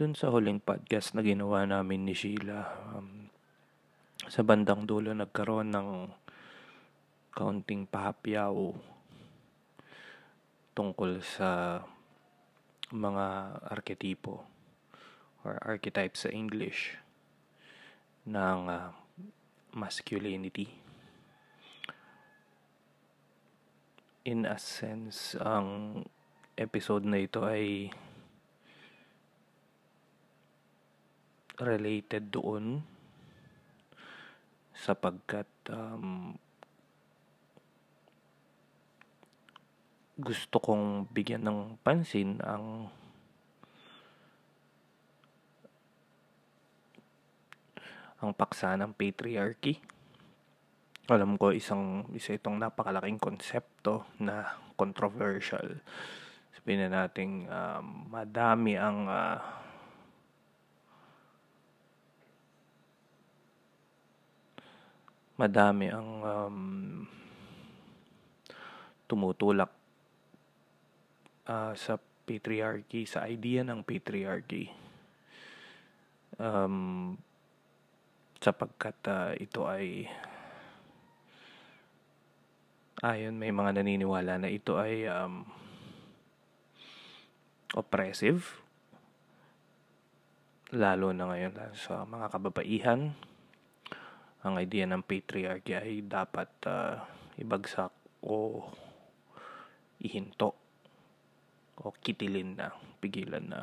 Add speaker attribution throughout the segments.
Speaker 1: dun sa huling podcast na ginawa namin ni Sheila, um, sa bandang dulo nagkaroon ng kaunting pahapyaw tungkol sa mga arketipo or archetype sa English ng uh, masculinity. In a sense, ang episode na ito ay related doon sapagkat um, gusto kong bigyan ng pansin ang ang paksa ng patriarchy. Alam ko isang isa itong napakalaking konsepto na controversial. Sabihin na nating um, madami ang uh, madami ang um, tumutulak uh, sa patriarchy, sa idea ng patriarchy. Um, sapagkat uh, ito ay ayon may mga naniniwala na ito ay um, oppressive lalo na ngayon sa mga kababaihan ang idea ng patriarchy ay dapat uh, ibagsak o ihinto o kitilin na, pigilan na.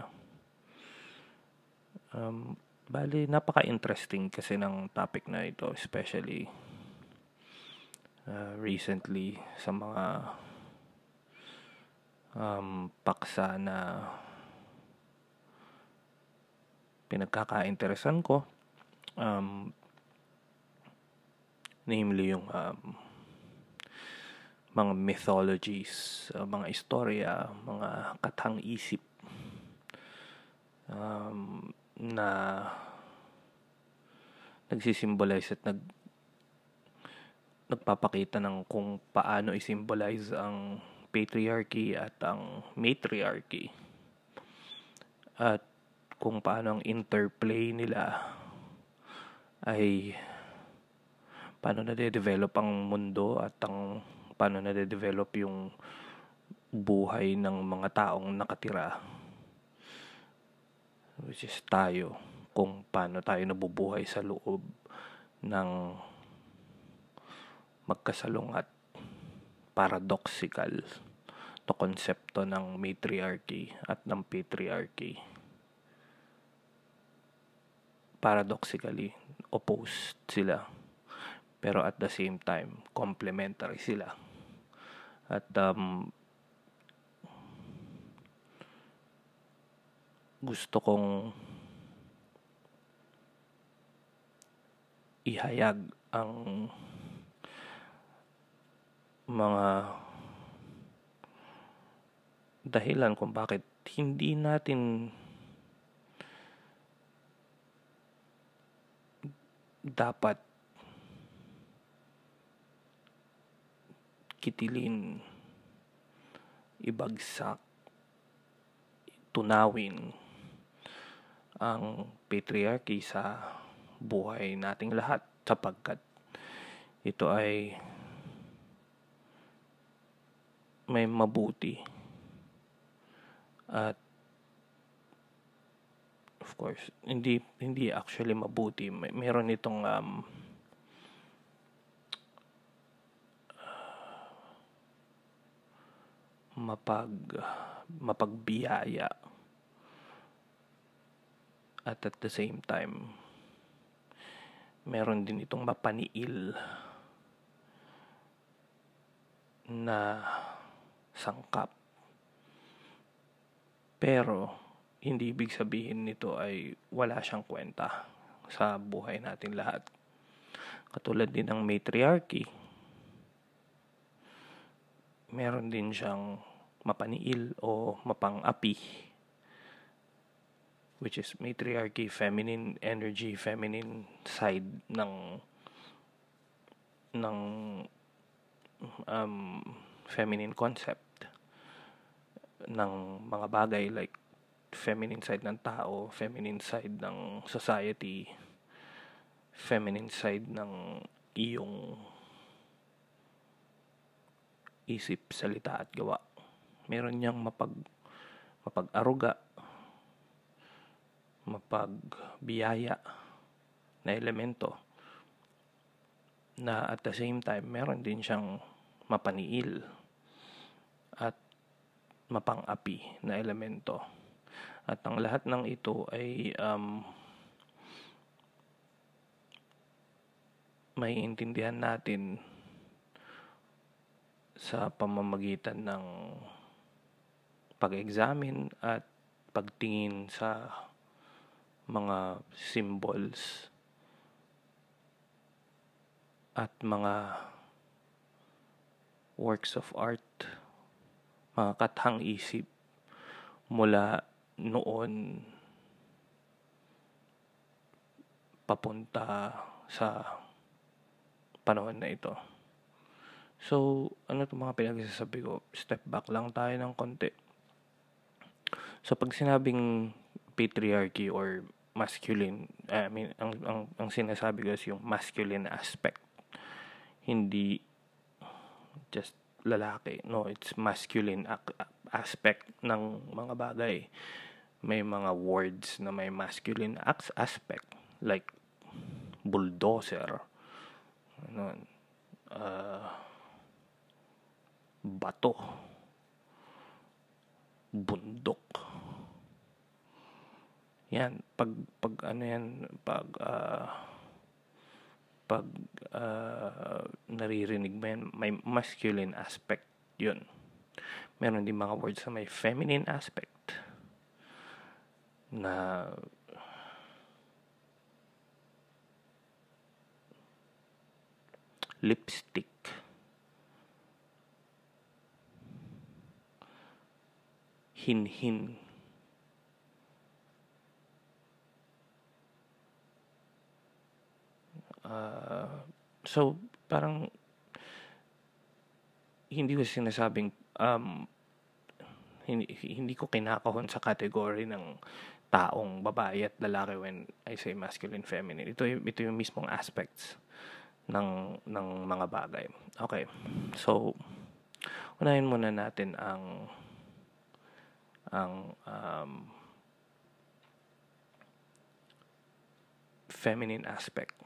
Speaker 1: Um, bali, napaka-interesting kasi ng topic na ito, especially uh, recently sa mga um, paksa na pinagkaka-interesan ko. Um, namely yung um, mga mythologies, uh, mga istorya, mga katang isip um, na nagsisimbolize at nag nagpapakita ng kung paano i-symbolize ang patriarchy at ang matriarchy. At kung paano ang interplay nila ay paano na-develop ang mundo at ang paano na-develop yung buhay ng mga taong nakatira? Which is tayo kung paano tayo nabubuhay sa loob ng magkasalungat paradoxical to konsepto ng matriarchy at ng patriarchy. Paradoxically opposed sila pero at the same time complementary sila. At um, gusto kong ihayag ang mga dahilan kung bakit hindi natin dapat kitilin, ibagsak, tunawin ang patriarchy sa buhay nating lahat sapagkat ito ay may mabuti at of course hindi hindi actually mabuti. May meron itong um, mapag mapagbiyaya. At at the same time meron din itong mapaniil na sangkap. Pero hindi ibig sabihin nito ay wala siyang kwenta sa buhay natin lahat. Katulad din ng matriarchy meron din siyang mapaniil o mapang-api which is matriarchy, feminine energy, feminine side ng ng um, feminine concept ng mga bagay like feminine side ng tao, feminine side ng society, feminine side ng iyong isip, salita at gawa. Meron niyang mapag mapag-aruga, mapagbiyaya na elemento na at the same time meron din siyang mapaniil at mapang-api na elemento. At ang lahat ng ito ay um, may intindihan natin sa pamamagitan ng pag-examine at pagtingin sa mga symbols at mga works of art, mga kathang isip mula noon papunta sa panahon na ito. So, ano itong mga pinagsasabi ko? Step back lang tayo ng konti. So, pag sinabing patriarchy or masculine, I mean, ang, ang, ang sinasabi ko is yung masculine aspect. Hindi just lalaki. No, it's masculine aspect ng mga bagay. May mga words na may masculine aspect. Like, bulldozer. Ano, uh, bato. Bundok. Yan, pag, pag ano yan, pag, uh, pag uh, naririnig mo yan, may masculine aspect yun. Meron din mga words na may feminine aspect na lipstick hin-hin Uh, so, parang hindi ko sinasabing um, hindi, hindi ko kinakahon sa category ng taong babae at lalaki when I say masculine feminine. Ito ito yung mismong aspects ng ng mga bagay. Okay. So unahin muna natin ang ang um, feminine aspect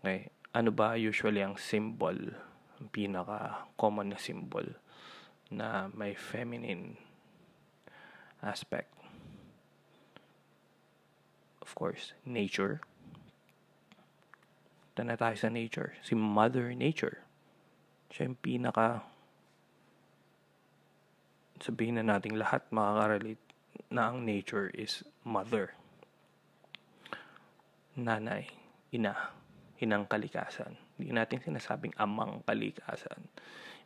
Speaker 1: Okay. Ano ba usually ang symbol, ang pinaka-common na symbol na may feminine aspect? Of course, nature. Tana tayo sa nature. Si Mother Nature. Siya yung pinaka sabihin na nating lahat makaka-relate na ang nature is mother. Nanay, ina inang kalikasan. Hindi natin sinasabing amang kalikasan.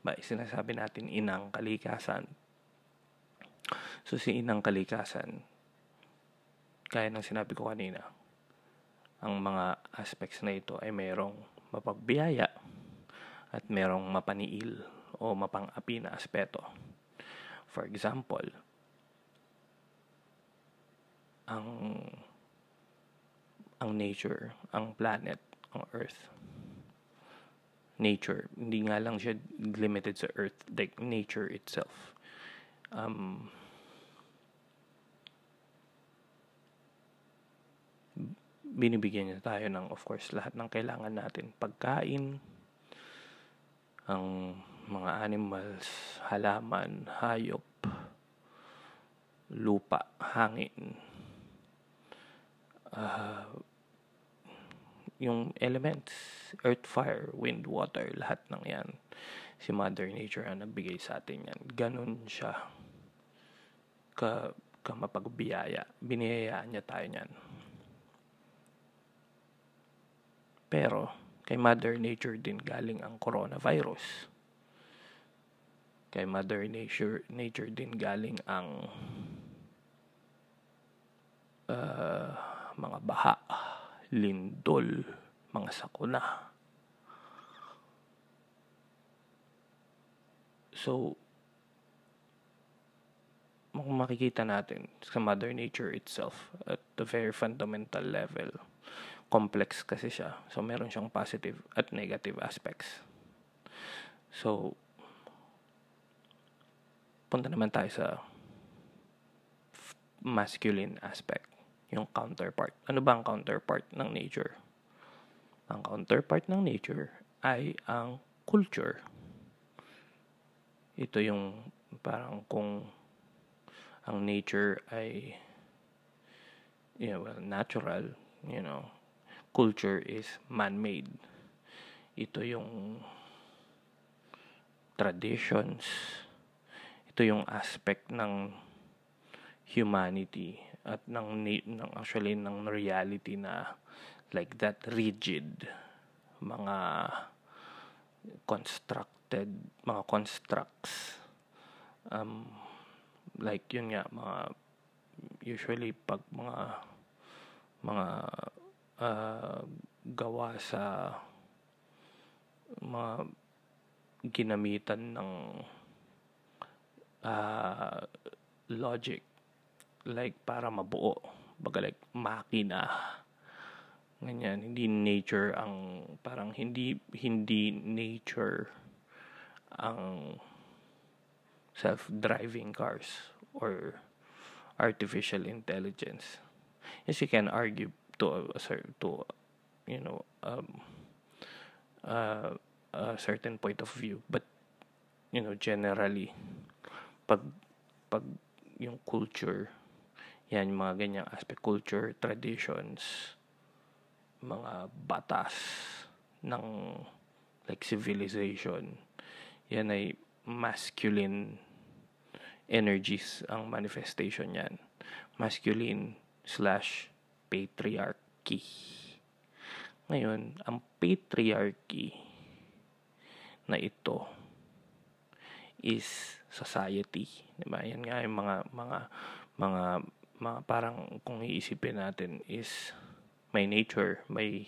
Speaker 1: Ba, sinasabi natin inang kalikasan. So si inang kalikasan, kaya ng sinabi ko kanina, ang mga aspects na ito ay mayroong mapagbiyaya at mayroong mapaniil o mapang-api na aspeto. For example, ang ang nature, ang planet ang Earth. Nature. Hindi nga lang siya limited sa Earth. Like, nature itself. Um, binibigyan niya tayo ng, of course, lahat ng kailangan natin. Pagkain, ang mga animals, halaman, hayop, lupa, hangin, uh, yung elements, earth, fire, wind, water, lahat ng yan. Si Mother Nature ang nagbigay sa atin yan. Ganun siya ka, ka mapagbiyaya. Biniyayaan niya tayo niyan. Pero, kay Mother Nature din galing ang coronavirus. Kay Mother Nature, Nature din galing ang uh, mga baha lindol, mga sakuna. So, makikita natin sa Mother Nature itself at the very fundamental level. Complex kasi siya. So, meron siyang positive at negative aspects. So, punta naman tayo sa masculine aspect, yung counterpart. Ano ba ang counterpart ng nature? Ang counterpart ng nature ay ang culture. Ito yung parang kung ang nature ay you know, well, natural, you know, culture is man-made. Ito yung traditions. Ito yung aspect ng humanity at ng, ng actually ng reality na like that rigid mga constructed mga constructs. Um, like yun nga mga usually pag mga mga uh, gawa sa mga ginamitan ng uh, logic like para mabuo. Baga like makina. Ganyan. Hindi nature ang parang hindi hindi nature ang self-driving cars or artificial intelligence. Yes, you can argue to a, to you know um, uh, a certain point of view, but you know generally pag pag yung culture yan yung mga ganyang aspect culture traditions mga batas ng like civilization yan ay masculine energies ang manifestation niyan. Masculine slash patriarchy. Ngayon, ang patriarchy na ito is society. Diba? Yan nga yung mga, mga, mga, mga parang kung iisipin natin is may nature, may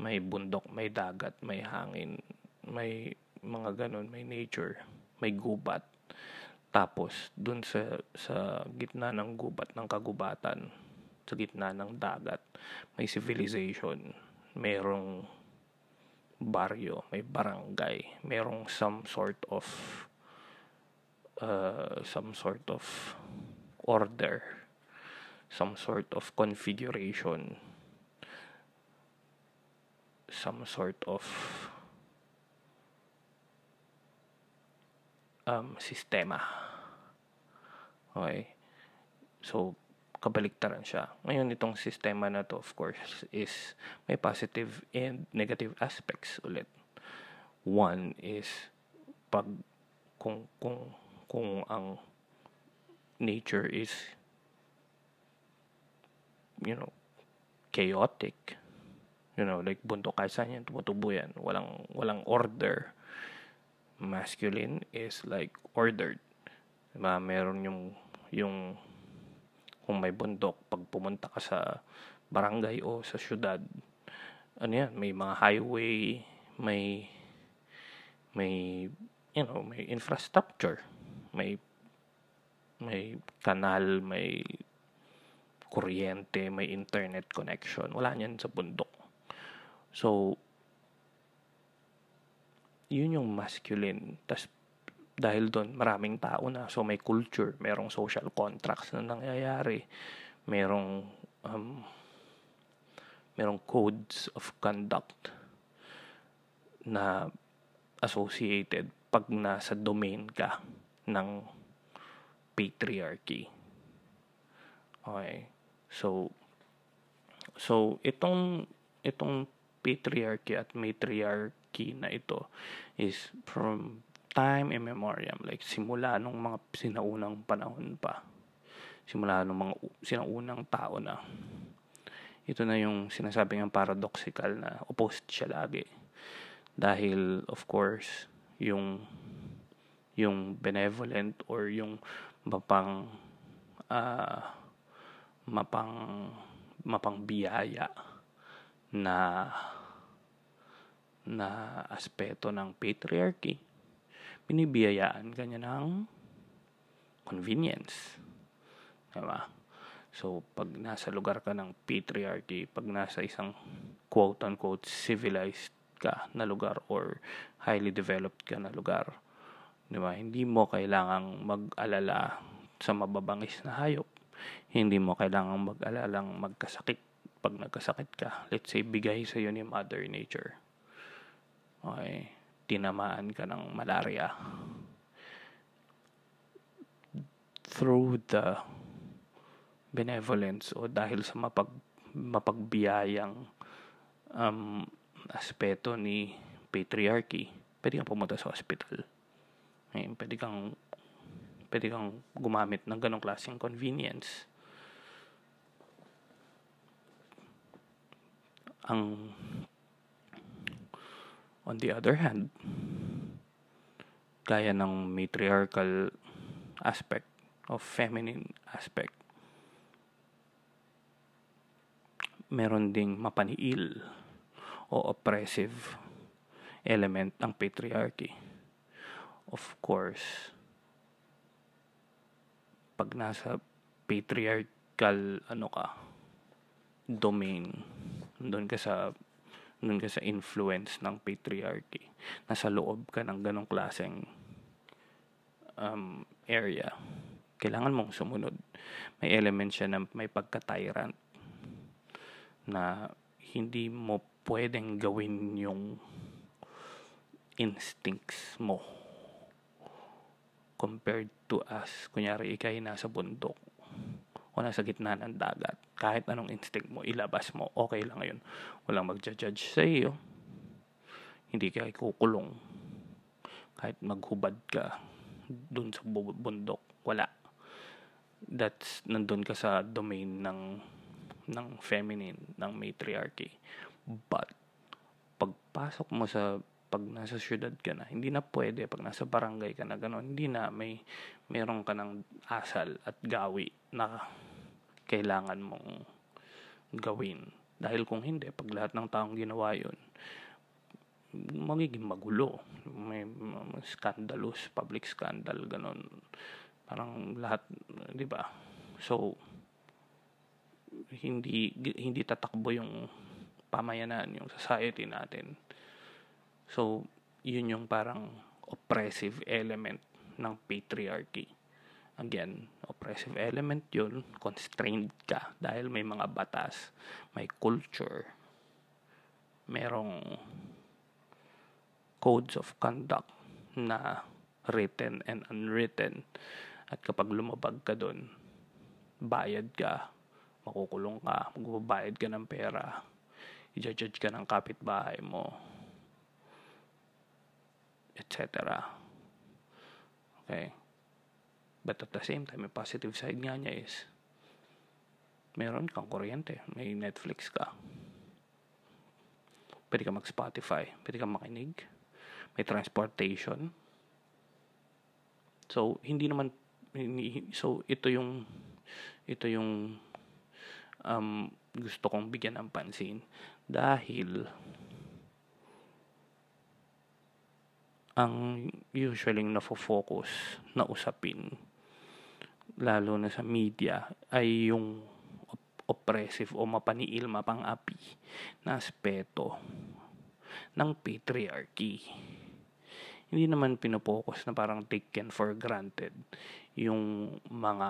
Speaker 1: may bundok, may dagat, may hangin, may mga ganun, may nature, may gubat. Tapos, dun sa, sa gitna ng gubat ng kagubatan, sa gitna ng dagat, may civilization, merong baryo, may barangay, merong some sort of uh, some sort of order, some sort of configuration, some sort of um, sistema. Okay? So, kabaliktaran siya. Ngayon, itong sistema na to, of course, is may positive and negative aspects ulit. One is, pag, kung, kung, kung ang nature is, you know, chaotic, you know, like bundok kaysa yan, tumutubo yan, walang, walang order, masculine is like ordered. Diba? Meron yung, yung, kung may bundok, pag pumunta ka sa barangay o sa syudad, ano yan, may mga highway, may, may, you know, may infrastructure, may, may kanal, may kuryente, may internet connection. Wala niyan sa bundok. So, yun yung masculine. Tapos, dahil doon, maraming tao na. So, may culture, merong social contracts na nangyayari. Merong, um, merong codes of conduct na associated pag nasa domain ka ng patriarchy. Okay. So, so itong itong patriarchy at matriarchy na ito is from time immemorial like simula nung mga sinaunang panahon pa simula nung mga sinaunang tao na ito na yung sinasabi ng paradoxical na opposed siya lagi dahil of course yung yung benevolent or yung mapang uh, mapang mapang biyaya na na aspeto ng patriarchy, binibiyayaan kanya ng convenience. Diba? So, pag nasa lugar ka ng patriarchy, pag nasa isang quote-unquote civilized ka na lugar or highly developed ka na lugar, di ba? Hindi mo kailangang mag-alala sa mababangis na hayop. Hindi mo kailangang mag-alalang magkasakit pag nagkasakit ka. Let's say, bigay sa iyo ni Mother Nature. Okay. Tinamaan ka ng malaria. Through the benevolence o dahil sa mapag, mapagbiyayang um, aspeto ni patriarchy, pwede kang pumunta sa hospital. Okay, pwede kang pwede kang gumamit ng ganong klaseng convenience. Ang on the other hand, gaya ng matriarchal aspect of feminine aspect meron ding mapaniil o oppressive element ng patriarchy. Of course, pag nasa patriarchal ano ka domain, doon ka sa doon ka sa influence ng patriarchy. Nasa loob ka ng ganong klaseng um, area. Kailangan mong sumunod. May element siya na may pagka-tyrant na hindi mo pwedeng gawin yung instincts mo compared to us. Kunyari, ikay nasa bundok o nasa gitna ng dagat. Kahit anong instinct mo, ilabas mo, okay lang yun. Walang magja-judge sa iyo. Hindi ka kukulong. Kahit maghubad ka dun sa bundok, wala. That's, nandun ka sa domain ng ng feminine, ng matriarchy. But, pagpasok mo sa pag nasa syudad ka na, hindi na pwede pag nasa barangay ka na gano'n, hindi na may meron ka ng asal at gawi na kailangan mong gawin. Dahil kung hindi, pag lahat ng taong ginawa yun, magiging magulo. May, scandalous, public scandal, gano'n. Parang lahat, di ba? So, hindi hindi tatakbo yung pamayanan, yung society natin. So, yun yung parang oppressive element ng patriarchy. Again, oppressive element yun, constrained ka dahil may mga batas, may culture, merong codes of conduct na written and unwritten. At kapag lumabag ka doon, bayad ka makukulong ka, magbabayad ka ng pera, i-judge ka ng kapitbahay mo, etc. Okay? But at the same time, may positive side nga niya is, meron kang kuryente, may Netflix ka. Pwede ka mag-Spotify, pwede ka makinig, may transportation. So, hindi naman, so, ito yung, ito yung um, gusto kong bigyan ng pansin dahil ang usually nafo-focus na usapin lalo na sa media ay yung oppressive o mapaniil mapang-api na aspeto ng patriarchy. Hindi naman pinopokus na parang taken for granted yung mga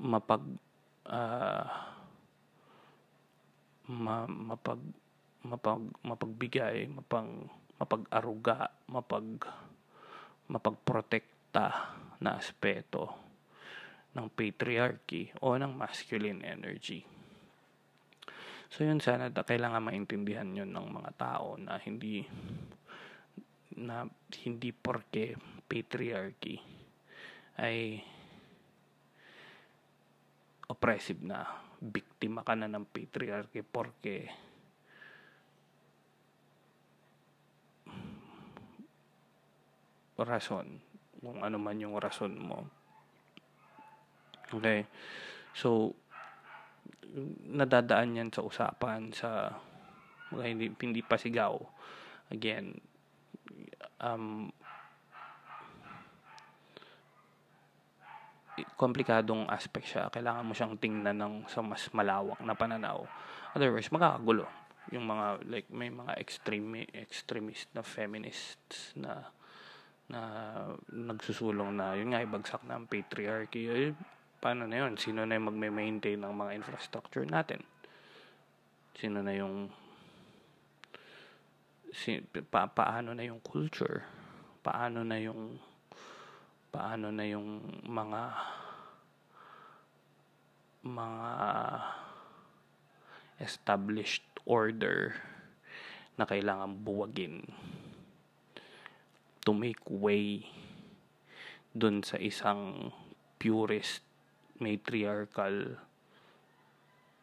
Speaker 1: mapag uh, ma, mapag mapag mapagbigay, mapang mapag-aruga, mapag mapagprotekta na aspeto ng patriarchy o ng masculine energy. So yun sana kailangan maintindihan yun ng mga tao na hindi na hindi porke patriarchy ay oppressive na biktima ka na ng patriarchy porque rason kung ano man yung rason mo okay so nadadaan yan sa usapan sa mga hindi, hindi pasigaw again um, komplikadong aspect siya. Kailangan mo siyang tingnan ng sa mas malawak na pananaw. Otherwise, magkakagulo. Yung mga, like, may mga extreme, extremist na feminists na na nagsusulong na yun nga ibagsak na ang patriarchy. Eh, paano na yun? Sino na yung magme-maintain ng mga infrastructure natin? Sino na yung si, pa, paano na yung culture? Paano na yung paano na yung mga mga established order na kailangan buwagin to make way dun sa isang purist matriarchal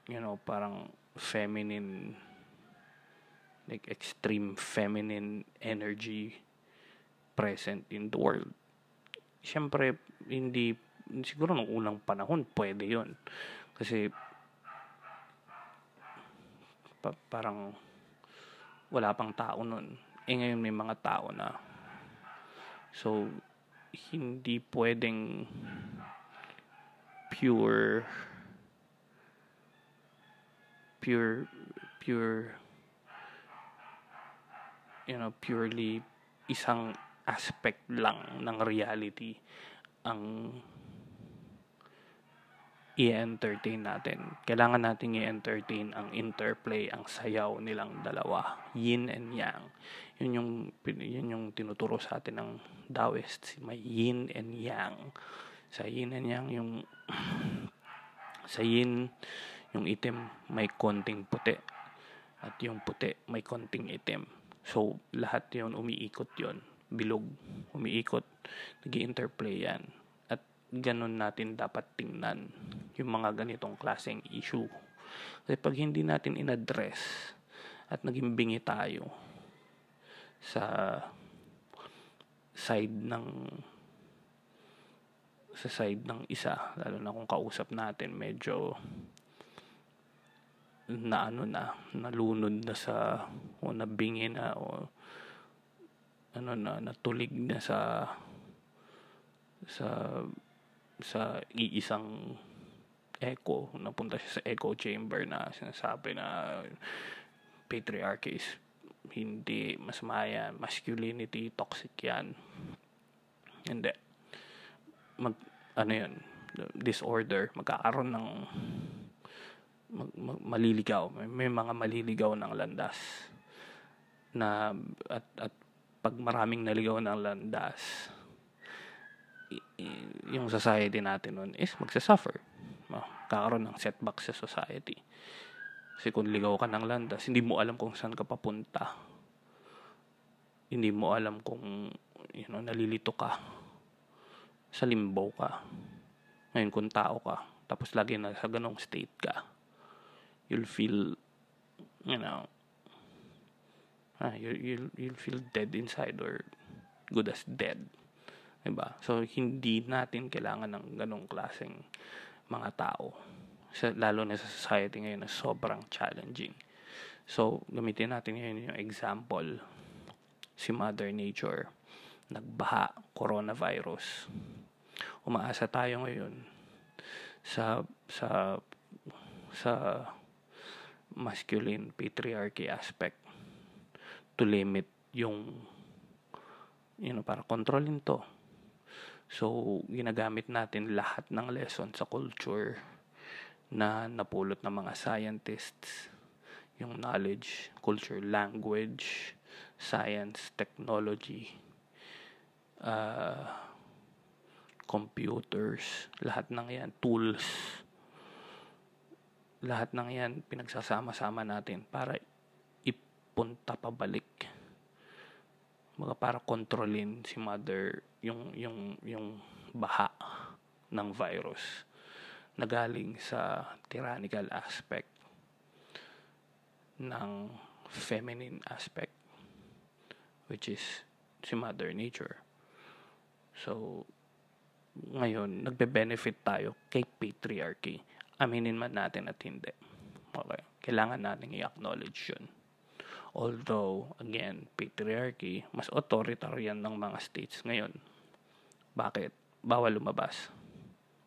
Speaker 1: you know parang feminine like extreme feminine energy present in the world. Syempre hindi siguro nung unang panahon pwede yon kasi pa, parang wala pang tao nun. Eh ngayon may mga tao na So, hindi pwedeng pure pure pure you know purely isang aspect lang ng reality ang i-entertain natin. Kailangan natin i-entertain ang interplay, ang sayaw nilang dalawa. Yin and yang. Yun yung, yun yung tinuturo sa atin ng Taoist. May yin and yang. Sa yin and yang, yung sa yin, yung itim may konting puti. At yung puti may konting itim. So, lahat yun, umiikot yun. Bilog, umiikot. nag interplay yan ganun natin dapat tingnan yung mga ganitong klaseng issue. Kasi pag hindi natin inaddress at naging bingi tayo sa side ng sa side ng isa, lalo na kung kausap natin medyo na ano na, nalunod na sa o nabingi na o ano na, natulig na sa sa sa iisang echo, napunta siya sa echo chamber na sinasabi na patriarchy is hindi masama yan, masculinity, toxic yan. Hindi. Mag, ano yan, disorder, magkakaroon ng mag, mag, maliligaw. May, may mga maliligaw ng landas na at, at pag maraming naligaw ng landas, yung society natin nun is magsasuffer. Kakaroon ng setback sa society. Kasi kung ligaw ka ng landas, hindi mo alam kung saan ka papunta. Hindi mo alam kung you know, nalilito ka. Sa limbo ka. Ngayon kung tao ka, tapos lagi na sa ganong state ka, you'll feel, you know, ah, you, you'll, you'll feel dead inside or good as dead. Diba? So, hindi natin kailangan ng ganong klaseng mga tao. Sa, lalo na sa society ngayon na sobrang challenging. So, gamitin natin ngayon yung example. Si Mother Nature. Nagbaha, coronavirus. Umaasa tayo ngayon sa sa sa masculine patriarchy aspect to limit yung you know, para kontrolin to So, ginagamit natin lahat ng lesson sa culture na napulot ng mga scientists, yung knowledge, culture, language, science, technology, uh, computers, lahat ng yan, tools, lahat ng yan pinagsasama-sama natin para ipunta pabalik. Mga para kontrolin si mother yung yung yung baha ng virus na galing sa tyrannical aspect ng feminine aspect which is si mother nature so ngayon nagbe-benefit tayo kay patriarchy aminin man natin at hindi okay kailangan natin i-acknowledge yun Although, again, patriarchy, mas authoritarian ng mga states ngayon. Bakit? Bawal lumabas.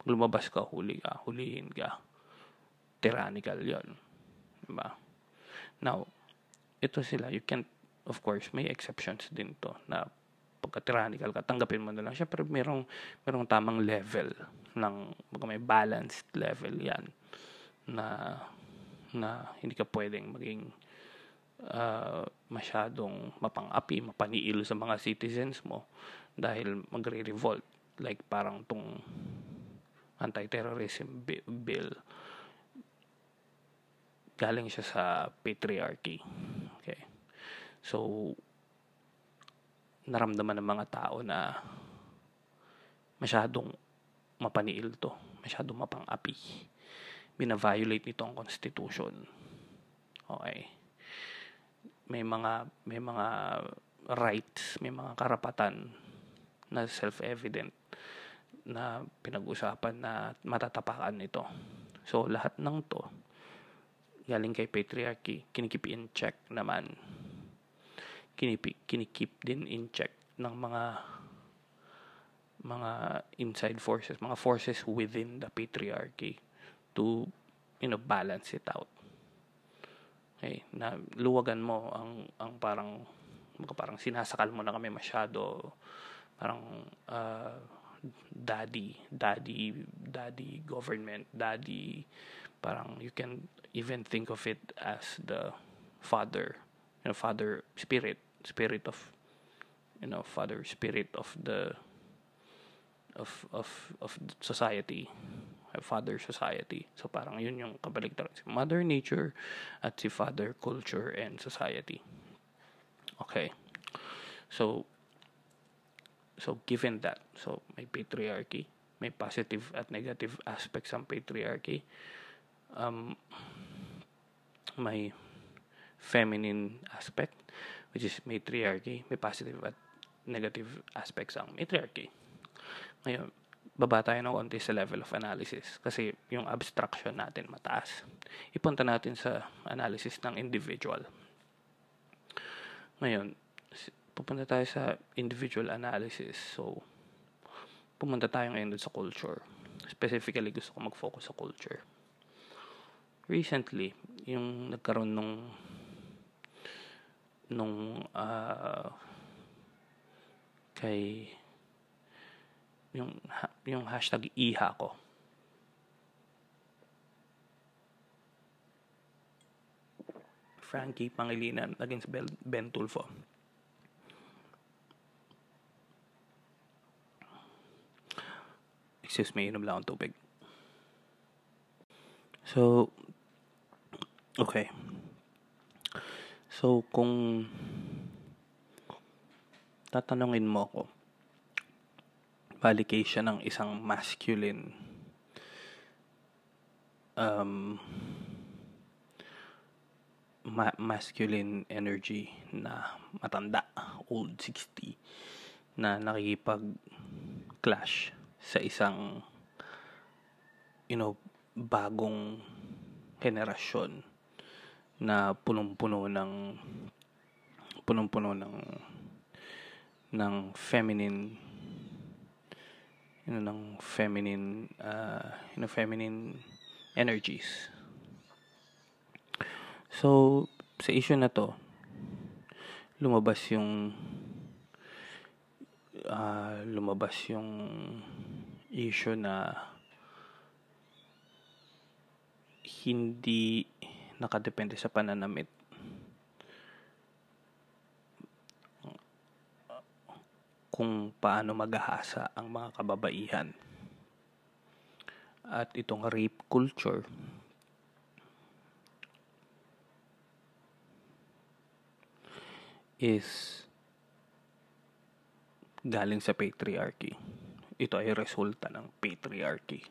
Speaker 1: Lumabas ka, huli ka, hulihin ka. Tyrannical yon Diba? Now, ito sila, you can't, of course, may exceptions din to na pagka tyrannical ka, tanggapin mo na lang. Siyempre, merong, merong tamang level ng, baga may balanced level yan na na hindi ka pwedeng maging uh, masyadong mapang-api, mapaniil sa mga citizens mo dahil magre-revolt. Like parang tong anti-terrorism bill galing siya sa patriarchy. Okay. So, naramdaman ng mga tao na masyadong mapaniil to, masyadong mapang-api. Bina-violate nito ang constitution. Okay. May mga may mga rights, may mga karapatan na self-evident na pinag-usapan na matatapakan nito. So, lahat ng to, galing kay patriarchy, kinikip in check naman. Kinipi, kinikip din in check ng mga mga inside forces, mga forces within the patriarchy to you know balance it out. Okay, na luwagan mo ang ang parang parang sinasakal mo na kami masyado parang uh, daddy daddy daddy government daddy parang you can even think of it as the father you know father spirit spirit of you know father spirit of the of of of society father society. So parang yun yung kabaligtaran si mother nature at si father culture and society. Okay. So so given that so may patriarchy may positive at negative aspects ng patriarchy um, may feminine aspect, which is matriarchy. May positive at negative aspects ang matriarchy. Ngayon, baba tayo ng konti sa level of analysis kasi yung abstraction natin mataas. Ipunta natin sa analysis ng individual. Ngayon, pupunta tayo sa individual analysis. So, pumunta tayo ngayon sa culture. Specifically, gusto ko mag-focus sa culture recently, yung nagkaroon nung nung uh, kay yung yung hashtag iha ko. Frankie Pangilinan against Ben Tulfo. Excuse me, inom lang ang tubig. So, Okay. So, kung tatanungin mo ako, validation ng isang masculine um, ma- masculine energy na matanda, old 60, na nakikipag clash sa isang you know, bagong henerasyon na punong-puno ng punong-puno ng ng feminine you know, ng feminine uh, you know, feminine energies. So, sa issue na to, lumabas yung uh, lumabas yung issue na hindi nakadepende sa pananamit. Kung paano maghahasa ang mga kababaihan. At itong rape culture is galing sa patriarchy. Ito ay resulta ng patriarchy.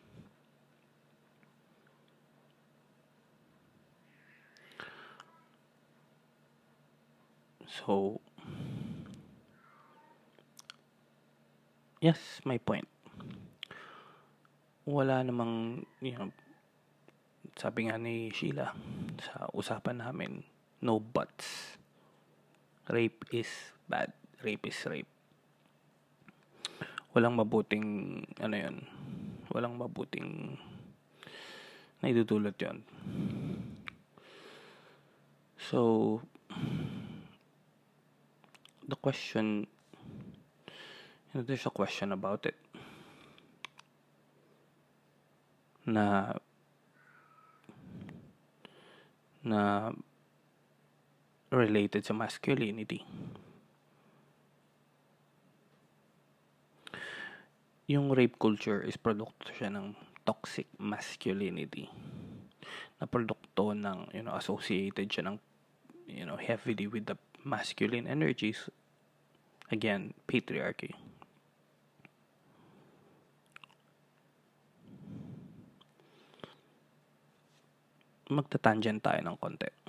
Speaker 1: So, yes, my point. Wala namang, you know, sabi nga ni Sheila sa usapan namin, no buts. Rape is bad. Rape is rape. Walang mabuting, ano yun, Walang mabuting naidudulot yon. So, the question, you know, there's a question about it. Na, na related sa masculinity. Yung rape culture is produkto siya ng toxic masculinity. Na produkto ng you know associated siya ng you know heavily with the masculine energies. Again patriarchy. Magta-tangent tayo ng konti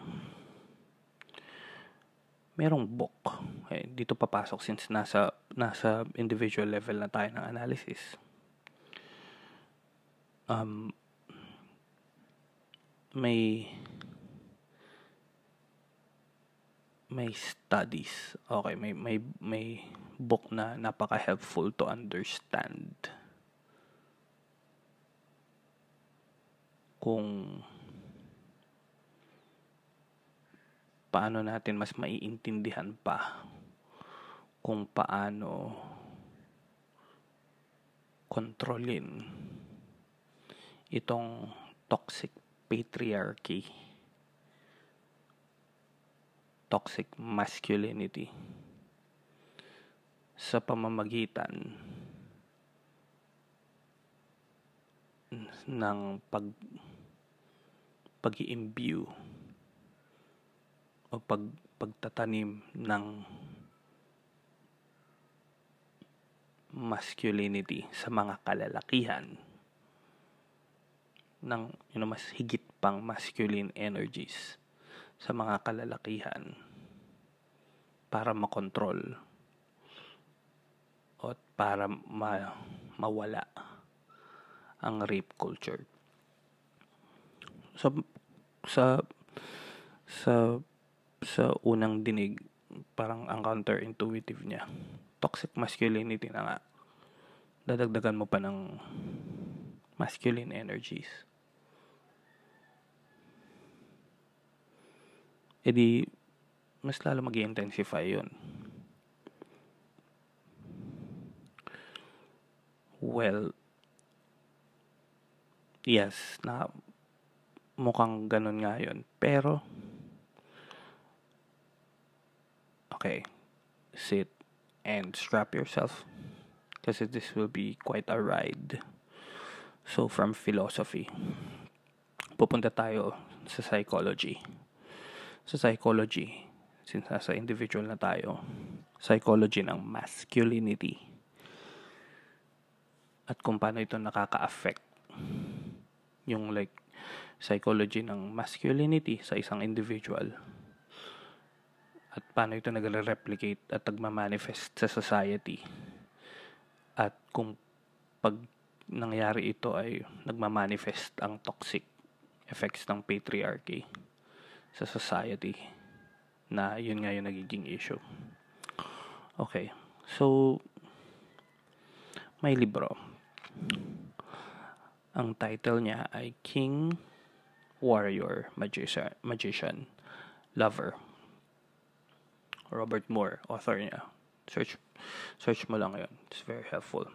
Speaker 1: merong book. Okay, dito papasok since nasa nasa individual level na tayo ng analysis. Um, may may studies. Okay may may may book na napaka helpful to understand kung paano natin mas maiintindihan pa kung paano kontrolin itong toxic patriarchy, toxic masculinity sa pamamagitan ng pag pag-imbue o pag pagtatanim ng masculinity sa mga kalalakihan ng you know, mas higit pang masculine energies sa mga kalalakihan para makontrol o para ma mawala ang rape culture. So, sa sa sa unang dinig parang ang counterintuitive niya toxic masculinity na nga dadagdagan mo pa ng masculine energies edi mas lalo mag intensify yun. Well, yes, na mukhang ganun nga yun. Pero, okay, sit and strap yourself kasi this will be quite a ride. So, from philosophy, pupunta tayo sa psychology sa psychology, since nasa individual na tayo, psychology ng masculinity at kung paano ito nakaka-affect yung like psychology ng masculinity sa isang individual at paano ito nagre-replicate at nagma-manifest sa society at kung pag nangyari ito ay nagma-manifest ang toxic effects ng patriarchy sa society na yun nga yung nagiging issue. Okay. So, may libro. Ang title niya ay King, Warrior, Magician, Magician Lover. Robert Moore, author niya. Search search mo lang 'yon. It's very helpful.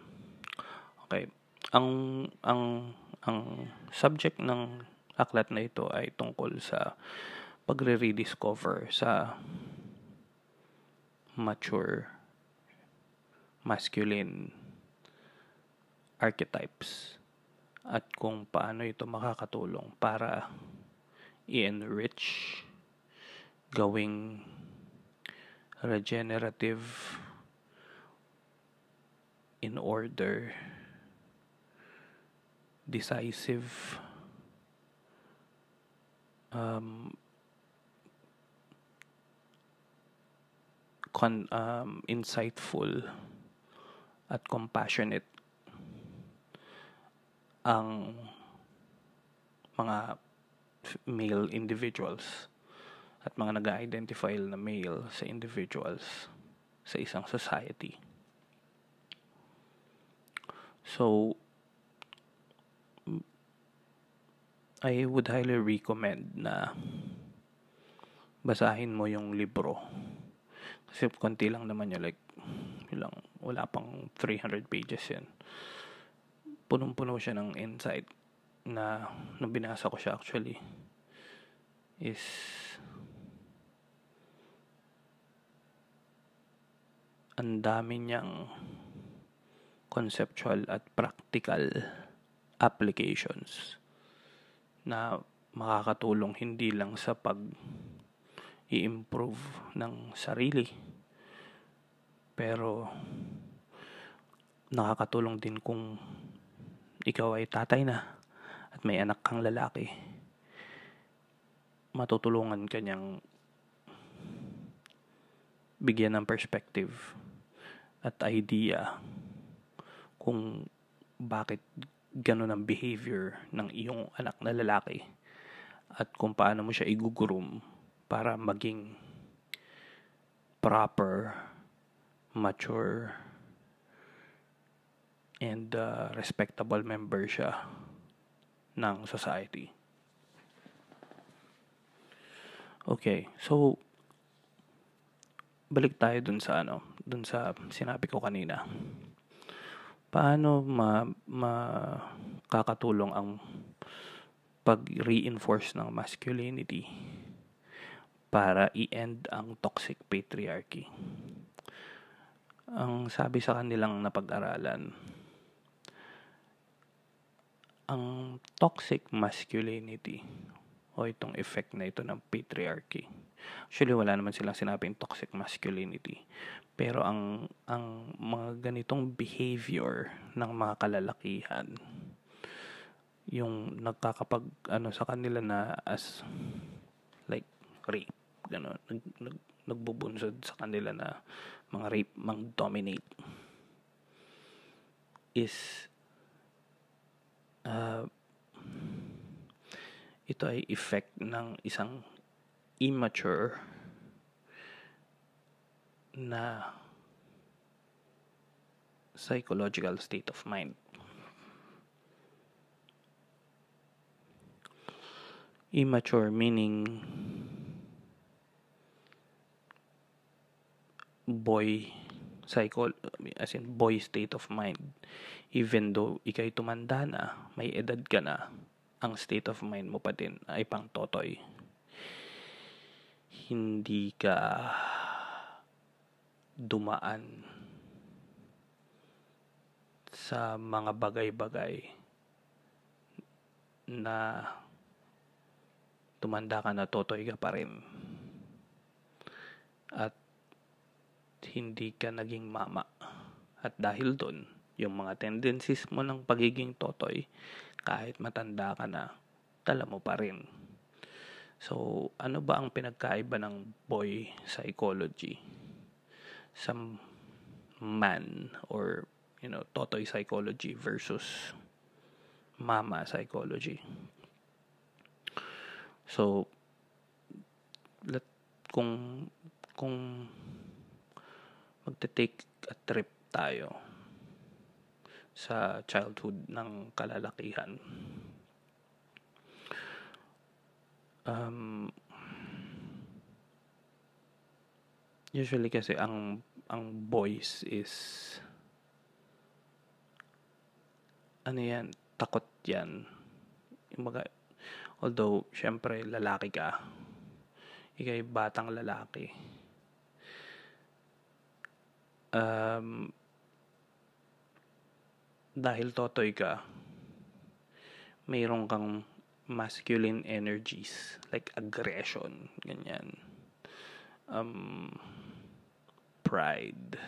Speaker 1: Okay. Ang ang ang subject ng aklat na ito ay tungkol sa pagre-rediscover sa mature masculine archetypes at kung paano ito makakatulong para i-enrich gawing regenerative in order decisive um, con, um, insightful at compassionate ang mga male individuals at mga nag-identify na male sa individuals sa isang society. So, I would highly recommend na basahin mo yung libro. Kasi konti lang naman yun, like, lang, wala pang 300 pages yan. Punong-puno siya ng insight na nung binasa ko siya actually is ang dami niyang conceptual at practical applications na makakatulong hindi lang sa pag i-improve ng sarili pero nakakatulong din kung ikaw ay tatay na at may anak kang lalaki. Matutulungan kanyang bigyan ng perspective at idea kung bakit ganun ang behavior ng iyong anak na lalaki at kung paano mo siya igugurum para maging proper, mature, and uh, respectable member siya ng society. Okay, so balik tayo dun sa ano, dun sa sinabi ko kanina. Paano ma makakatulong ang pag-reinforce ng masculinity para i-end ang toxic patriarchy? Ang sabi sa kanilang napag-aralan, ang toxic masculinity o itong effect na ito ng patriarchy Actually, wala naman silang sinabing toxic masculinity. Pero ang ang mga ganitong behavior ng mga kalalakihan yung nagkakapag ano sa kanila na as like rape gano'n nag, nag, nagbubunsod sa kanila na mga rape mang dominate is uh, ito ay effect ng isang immature na psychological state of mind. Immature meaning boy psycho as in boy state of mind even though ikay tumanda na may edad ka na ang state of mind mo pa din ay pang totoy hindi ka dumaan sa mga bagay-bagay na tumanda ka na totoy ka pa rin. At hindi ka naging mama. At dahil doon yung mga tendencies mo ng pagiging totoy kahit matanda ka na tala mo pa rin. So, ano ba ang pinagkaiba ng boy psychology sa man or you know, totoy psychology versus mama psychology? So, let, kung kung magte-take a trip tayo sa childhood ng kalalakihan um, usually kasi ang ang boys is ano yan, takot yan. Mga, although, syempre, lalaki ka. Ikay batang lalaki. Um, dahil totoy ka, mayroon kang masculine energies like aggression ganyan um pride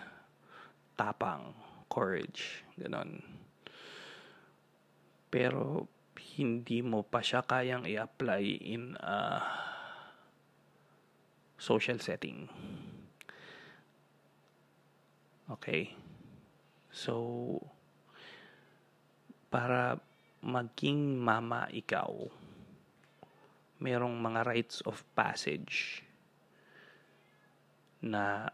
Speaker 1: tapang courage ganon. Pero hindi mo pa siya kayang i-apply in a social setting. Okay? So para maging mama ikaw, merong mga rites of passage na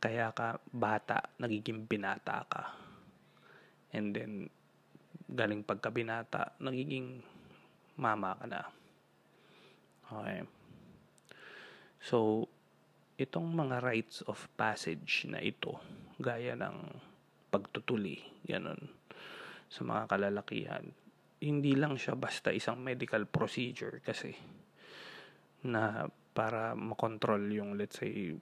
Speaker 1: kaya ka bata, nagiging binata ka. And then, galing pagka binata, nagiging mama ka na. Okay. So, itong mga rites of passage na ito, gaya ng pagtutuli, ganun, sa mga kalalakihan, hindi lang siya basta isang medical procedure kasi na para makontrol yung let's say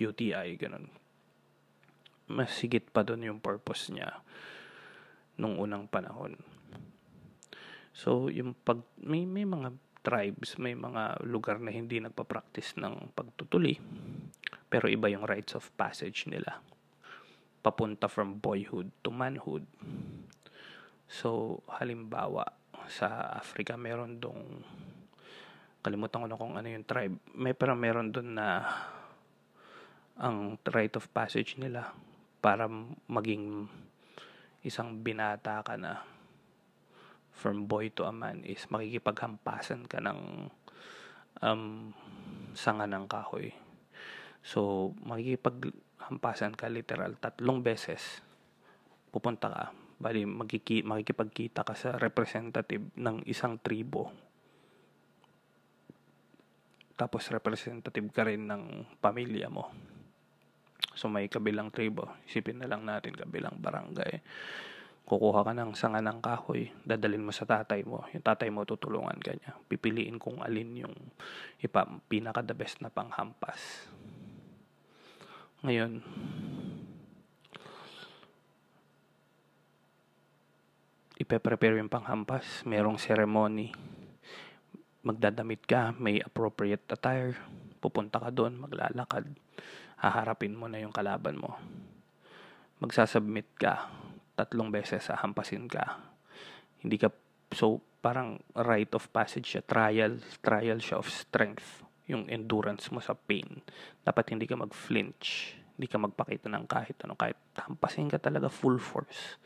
Speaker 1: UTI ganun mas sigit pa doon yung purpose niya nung unang panahon so yung pag may, may mga tribes, may mga lugar na hindi nagpa-practice ng pagtutuli. Pero iba yung rites of passage nila. Papunta from boyhood to manhood. So, halimbawa, sa Africa, meron dong kalimutan ko na kung ano yung tribe. May pero meron doon na ang rite of passage nila para maging isang binata ka na from boy to a man is makikipaghampasan ka ng um, sanga ng kahoy. So, makikipaghampasan ka literal tatlong beses. Pupunta ka. Bali, magkiki, makikipagkita ka sa representative ng isang tribo. Tapos, representative ka rin ng pamilya mo. So, may kabilang tribo. Isipin na lang natin kabilang barangay kukuha ka ng sanga ng kahoy, dadalin mo sa tatay mo. Yung tatay mo tutulungan ka niya. Pipiliin kung alin yung ipa, pinaka the best na panghampas. Ngayon, ipe-prepare yung panghampas. Merong ceremony. Magdadamit ka, may appropriate attire. Pupunta ka doon, maglalakad. Haharapin mo na yung kalaban mo. Magsasubmit ka tatlong beses hampasin ka. Hindi ka, so parang rite of passage siya, trial, trial siya of strength, yung endurance mo sa pain. Dapat hindi ka mag-flinch, hindi ka magpakita ng kahit ano, kahit hampasin ka talaga full force.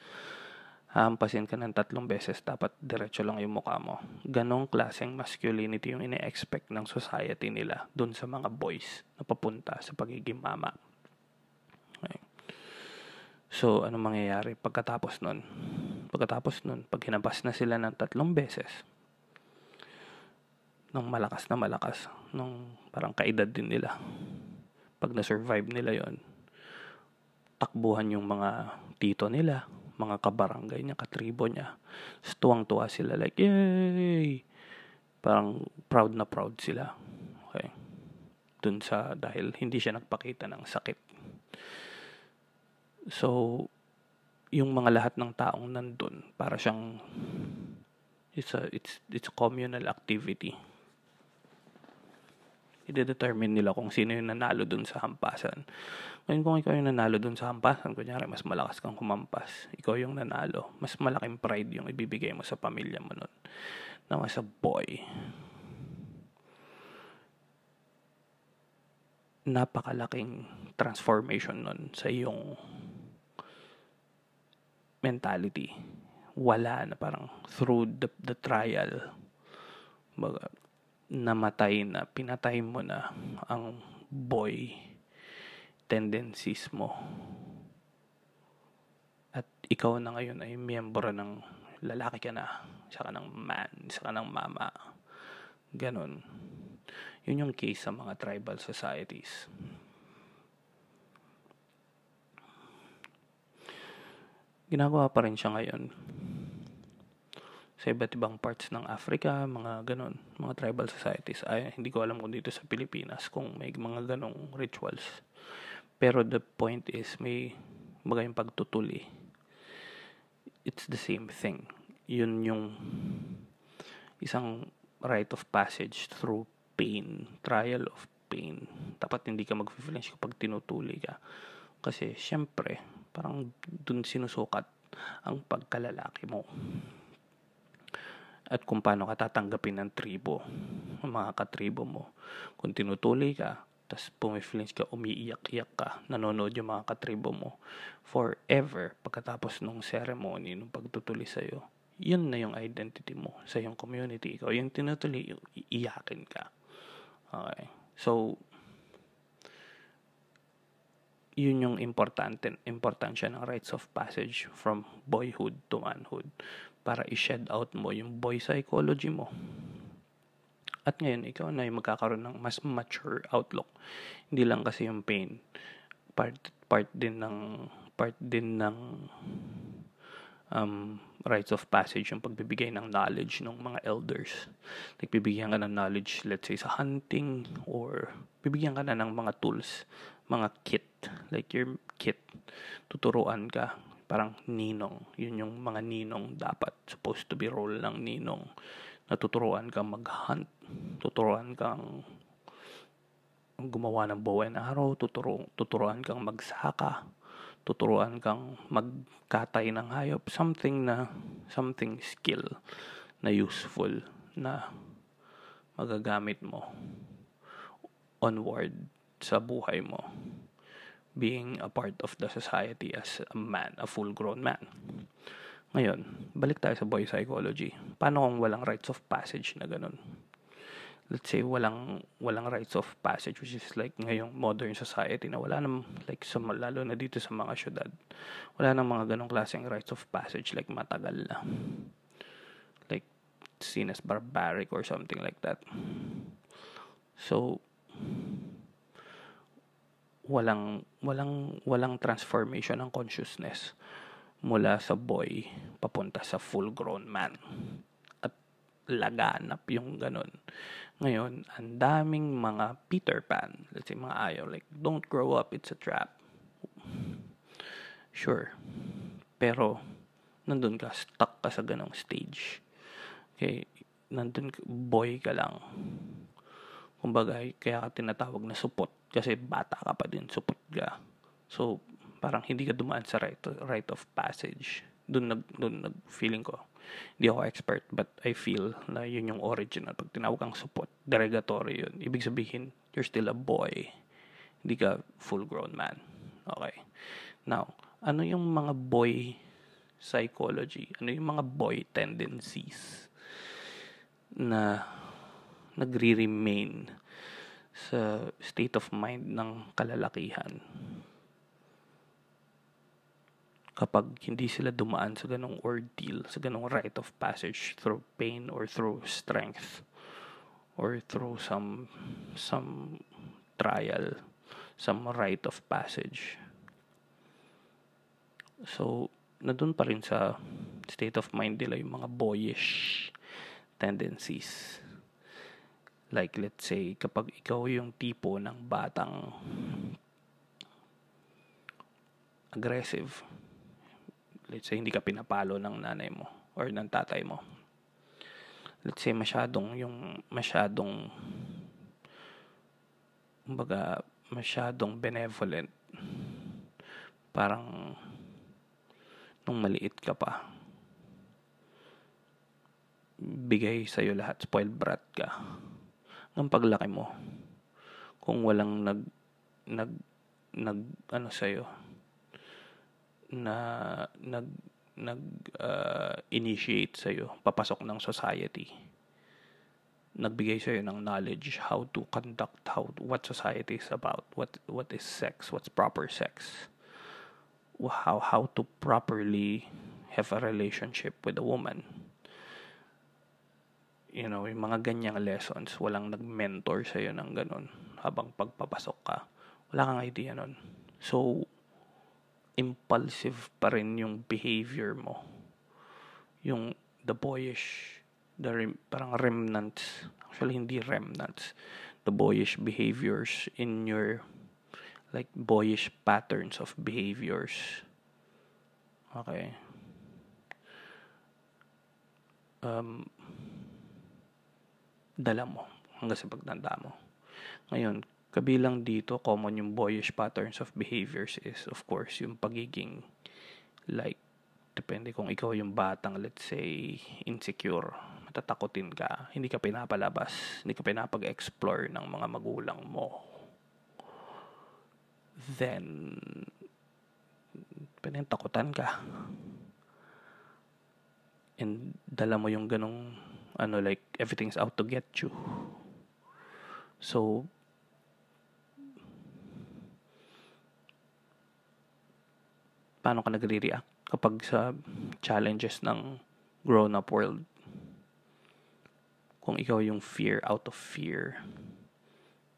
Speaker 1: Hampasin ka ng tatlong beses, dapat diretso lang yung mukha mo. Ganong klaseng masculinity yung ine-expect ng society nila dun sa mga boys na papunta sa pagiging mama. So, ano mangyayari pagkatapos nun? Pagkatapos nun, pag hinampas na sila ng tatlong beses, ng malakas na malakas, nung parang kaedad din nila, pag na-survive nila yon takbuhan yung mga tito nila, mga kabarangay niya, katribo niya. Tuwang-tuwa sila like, yay! Parang proud na proud sila. Okay. Dun sa, dahil hindi siya nagpakita ng sakit So, yung mga lahat ng taong nandun, para siyang it's a, it's, it's a communal activity. I-determine nila kung sino yung nanalo dun sa hampasan. Ngayon kung ikaw yung nanalo dun sa hampasan, kunyari mas malakas kang humampas, ikaw yung nanalo, mas malaking pride yung ibibigay mo sa pamilya mo nun. Na as a boy, napakalaking transformation nun sa iyong mentality. Wala na parang through the, the trial, baga, namatay na, pinatay mo na ang boy tendencies mo. At ikaw na ngayon ay miyembro ng lalaki ka na, saka ng man, saka ng mama. Ganon. Yun yung case sa mga tribal societies. ginagawa pa rin siya ngayon sa iba't ibang parts ng Africa, mga ganon, mga tribal societies. Ay, hindi ko alam kung dito sa Pilipinas kung may mga ganong rituals. Pero the point is, may mga yung pagtutuli. It's the same thing. Yun yung isang rite of passage through pain, trial of pain. Dapat hindi ka mag-flinch kapag tinutuli ka. Kasi, syempre, parang dun sinusukat ang pagkalalaki mo. At kung paano ka tatanggapin ng tribo, ang mga katribo mo. Kung tinutuli ka, tapos pumiflinch ka, umiiyak-iyak ka, nanonood yung mga katribo mo forever pagkatapos nung ceremony, nung pagtutuli sa'yo. Yun na yung identity mo sa yung community. Ikaw yung tinutuli, iiyakin ka. Okay. So, yun yung importante, importansya ng rites of passage from boyhood to manhood para i-shed out mo yung boy psychology mo. At ngayon, ikaw na yung magkakaroon ng mas mature outlook. Hindi lang kasi yung pain. Part, part din ng, part din ng um, rites of passage yung pagbibigay ng knowledge ng mga elders. Like, bibigyan ka ng knowledge, let's say, sa hunting or bibigyan ka na ng mga tools, mga kit, like your kit. Tuturuan ka, parang ninong. Yun yung mga ninong dapat supposed to be role ng ninong. Natuturuan kang mag-hunt, tuturuan kang gumawa ng bow and arrow, tuturo, tuturuan kang magsaka, tuturuan kang magkatay ng hayop, something na, something skill na useful na magagamit mo onward sa buhay mo. Being a part of the society as a man, a full-grown man. Ngayon, balik tayo sa boy psychology. Paano kung walang rites of passage na ganun? let's say walang walang rites of passage which is like ngayong modern society na wala nang like sa lalo na dito sa mga syudad wala nang mga ganong klaseng rites of passage like matagal na like seen as barbaric or something like that so walang walang walang transformation ng consciousness mula sa boy papunta sa full grown man at laganap yung ganun ngayon, ang daming mga Peter Pan, let's say mga ayaw, like, don't grow up, it's a trap. Sure. Pero, nandun ka, stuck ka sa ganong stage. Okay, nandun, boy ka lang. Kumbaga, kaya ka tinatawag na supot. Kasi bata ka pa din, supot ka. So, parang hindi ka dumaan sa right, right of passage. Doon nag, doon nag feeling ko hindi ako expert, but I feel na yun yung original. Pag tinawag kang support, derogatory yun. Ibig sabihin, you're still a boy. Hindi ka full-grown man. Okay. Now, ano yung mga boy psychology? Ano yung mga boy tendencies na nagre-remain sa state of mind ng kalalakihan? Kapag hindi sila dumaan sa ganong ordeal, sa ganong rite of passage through pain or through strength or through some some trial, some rite of passage. So, nandun pa rin sa state of mind nila yung mga boyish tendencies. Like, let's say, kapag ikaw yung tipo ng batang aggressive, let's say hindi ka pinapalo ng nanay mo or ng tatay mo. Let's say masyadong yung masyadong kumbaga masyadong benevolent. Parang nung maliit ka pa bigay sa iyo lahat spoiled brat ka ng paglaki mo. Kung walang nag nag nag ano sa iyo na nag nag uh, initiate sa iyo papasok ng society? Nagbigay sa iyo ng knowledge how to conduct how what society is about what what is sex what's proper sex? How how to properly have a relationship with a woman? You know yung mga ganyang lessons walang nag-mentor sa iyo ng ganun habang pagpapasok ka. Wala kang idea nun. So impulsive pa rin yung behavior mo. Yung the boyish, the rem, parang remnants. Actually, hindi remnants. The boyish behaviors in your, like, boyish patterns of behaviors. Okay. Um, dala mo hanggang sa pagtanda mo. Ngayon, Kabilang dito, common yung boyish patterns of behaviors is, of course, yung pagiging like, depende kung ikaw yung batang, let's say, insecure, matatakotin ka, hindi ka pinapalabas, hindi ka pinapag-explore ng mga magulang mo. Then, pinentakutan ka. And dala mo yung ganong, ano, like, everything's out to get you. So, paano ka nagre-react kapag sa challenges ng grown-up world. Kung ikaw yung fear out of fear,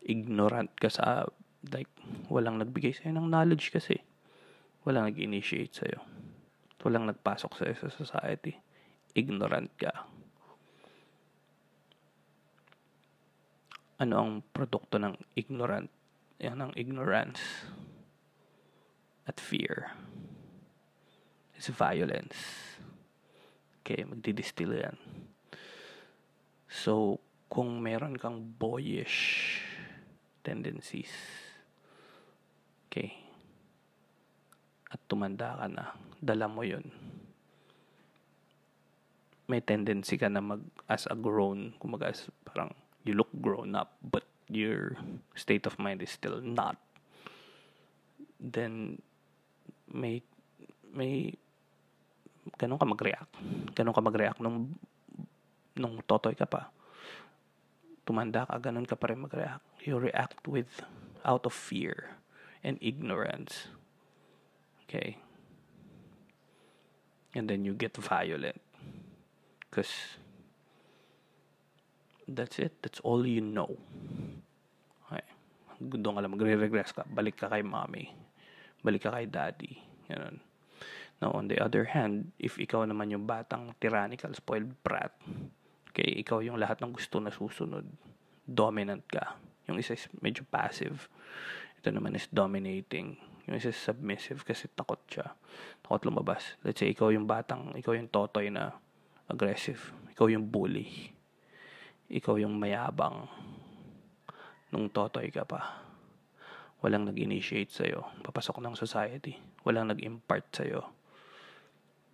Speaker 1: ignorant ka sa, like, walang nagbigay sa'yo ng knowledge kasi. Walang nag-initiate sa'yo. Walang nagpasok sa'yo sa society. Ignorant ka. Ano ang produkto ng ignorant? Yan ang ignorance at fear is violence. Okay, magdidistill yan. So, kung meron kang boyish tendencies, okay, at tumanda ka na, dala mo yun. May tendency ka na mag, as a grown, kumaga as parang, you look grown up, but your state of mind is still not. Then, may may ganun ka mag-react. Ganun ka mag-react nung nung totoy ka pa. Tumanda ka, ganun ka pa rin mag-react. You react with out of fear and ignorance. Okay? And then you get violent. Because that's it. That's all you know. Okay. Doon ka lang magre-regress ka. Balik ka kay mommy balik ka kay daddy. Ganun. Now, on the other hand, if ikaw naman yung batang tyrannical, spoiled brat, okay, ikaw yung lahat ng gusto na susunod, dominant ka. Yung isa is medyo passive. Ito naman is dominating. Yung isa is submissive kasi takot siya. Takot lumabas. Let's say, ikaw yung batang, ikaw yung totoy na aggressive. Ikaw yung bully. Ikaw yung mayabang. Nung totoy ka pa walang nag-initiate sa'yo. Papasok ng society. Walang nag-impart sa'yo.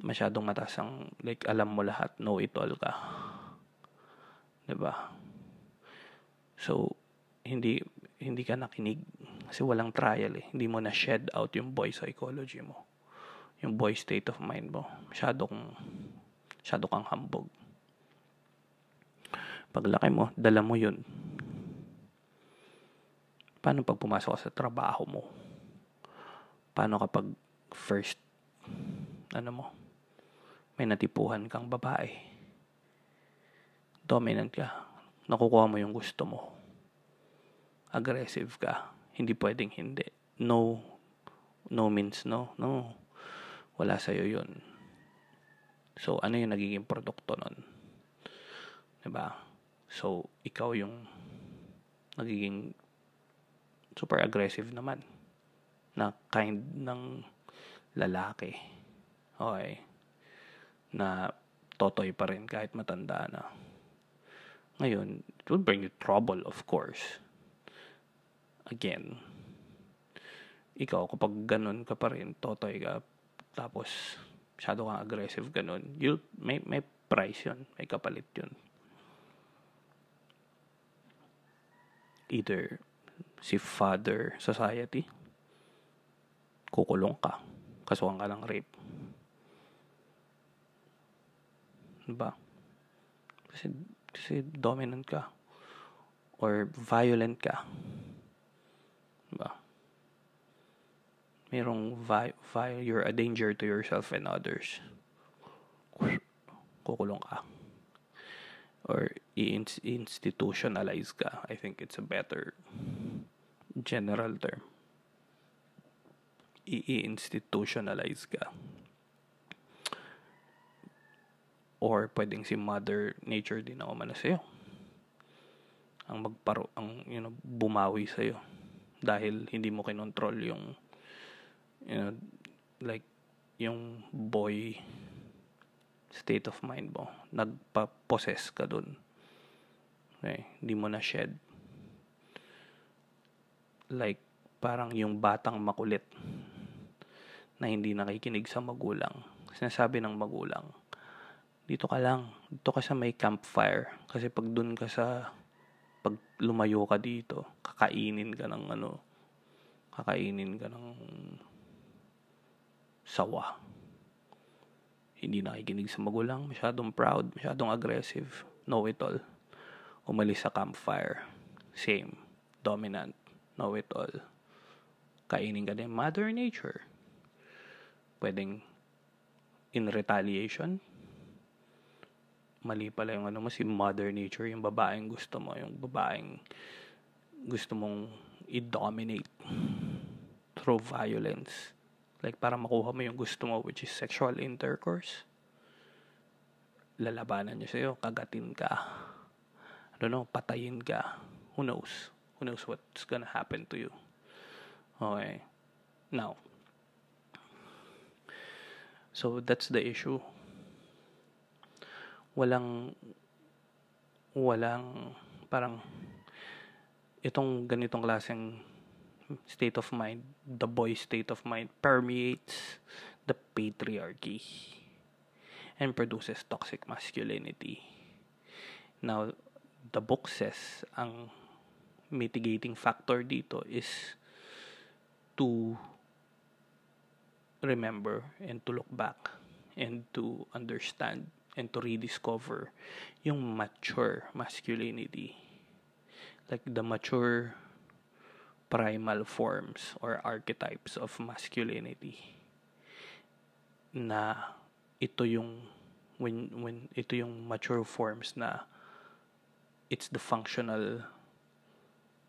Speaker 1: Masyadong mataas ang, like, alam mo lahat, know it all ka. ba diba? So, hindi, hindi ka nakinig. Kasi walang trial eh. Hindi mo na shed out yung boy psychology mo. Yung boy state of mind mo. Masyado kang, masyado kang hambog. Paglaki mo, dala mo yun Paano pag pumasok sa trabaho mo? Paano kapag first, ano mo, may natipuhan kang babae? Dominant ka. Nakukuha mo yung gusto mo. Aggressive ka. Hindi pwedeng hindi. No, no means no. No. Wala sa'yo yun. So, ano yung nagiging produkto nun? Diba? So, ikaw yung nagiging super aggressive naman na kind ng lalaki. Okay. Na totoy pa rin kahit matanda na. Ngayon, it will bring you trouble, of course. Again, ikaw, kapag ganun ka pa rin, totoy ka, tapos masyado kang aggressive ganun, you'll, may, may price yun, may kapalit yun. Either si father society, kukulong ka. Kasuhan ka ng rape. Diba? Kasi, kasi dominant ka. Or violent ka. Diba? Merong vi- vi- you're a danger to yourself and others. Kukulong ka. Or i-institutionalize ka. I think it's a better general term. I-institutionalize ka. Or pwedeng si Mother Nature din ako mana sa'yo. Ang magparo, ang you know, bumawi sa'yo. Dahil hindi mo kinontrol yung you know, like yung boy state of mind mo. Nagpa-possess ka dun. Okay, hindi mo na shed like parang yung batang makulit na hindi nakikinig sa magulang. Sinasabi ng magulang, dito ka lang, dito ka sa may campfire. Kasi pag dun ka sa, pag lumayo ka dito, kakainin ka ng ano, kakainin ka ng sawa. Hindi nakikinig sa magulang, masyadong proud, masyadong aggressive, know it all. Umalis sa campfire. Same, dominant know it all. Kainin ka din Mother Nature. pwedeng in retaliation. Mali pala yung ano mo, si mother nature, yung babaeng gusto mo, yung babaeng gusto mong i-dominate through violence. Like, para makuha mo yung gusto mo, which is sexual intercourse. Lalabanan niya sa'yo, kagatin ka. I don't know, patayin ka. Who knows? Who knows what's gonna happen to you? Okay. Now, so that's the issue. Walang, walang, parang, itong ganitong klaseng state of mind, the boy state of mind, permeates the patriarchy and produces toxic masculinity. Now, the book says ang mitigating factor dito is to remember and to look back and to understand and to rediscover yung mature masculinity. Like the mature primal forms or archetypes of masculinity na ito yung when when ito yung mature forms na it's the functional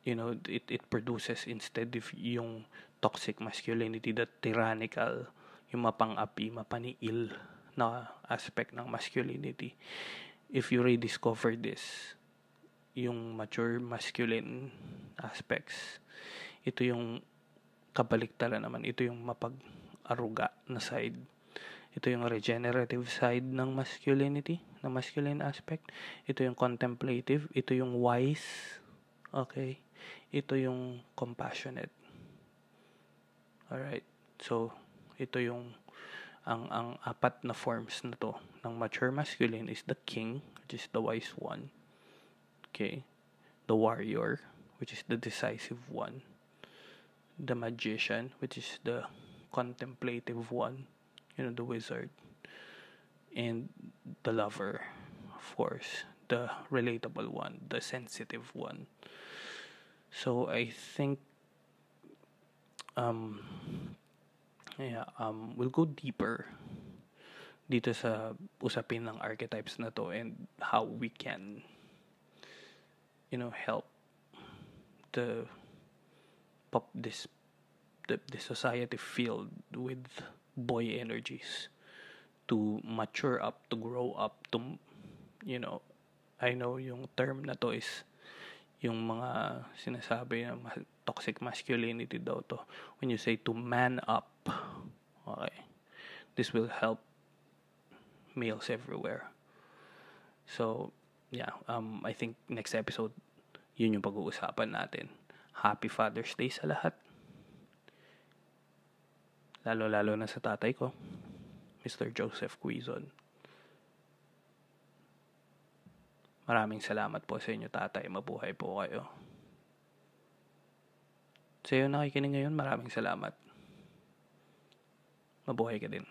Speaker 1: you know it it produces instead of yung toxic masculinity that tyrannical yung mapang-api mapaniil na aspect ng masculinity. If you rediscover this yung mature masculine aspects ito yung kabaliktara naman. Ito yung mapag-aruga na side. Ito yung regenerative side ng masculinity na masculine aspect. Ito yung contemplative. Ito yung wise okay? Ito yung compassionate. Alright? So ito yung ang ang apat na forms na to ng mature masculine is the king which is the wise one Okay? The warrior, which is the decisive one. The magician, which is the contemplative one. You know, the wizard. And the lover, of course. The relatable one, the sensitive one. So I think um yeah, um we'll go deeper dito sa usapin ng archetypes na to and how we can you know help the pop this the, the society filled with boy energies to mature up to grow up to you know I know yung term na to is yung mga sinasabi na toxic masculinity daw to. When you say to man up okay this will help males everywhere so yeah, um, I think next episode, yun yung pag-uusapan natin. Happy Father's Day sa lahat. Lalo-lalo na sa tatay ko, Mr. Joseph Quizon. Maraming salamat po sa inyo tatay. Mabuhay po kayo. Sa iyo nakikinig ngayon, maraming salamat. Mabuhay ka din.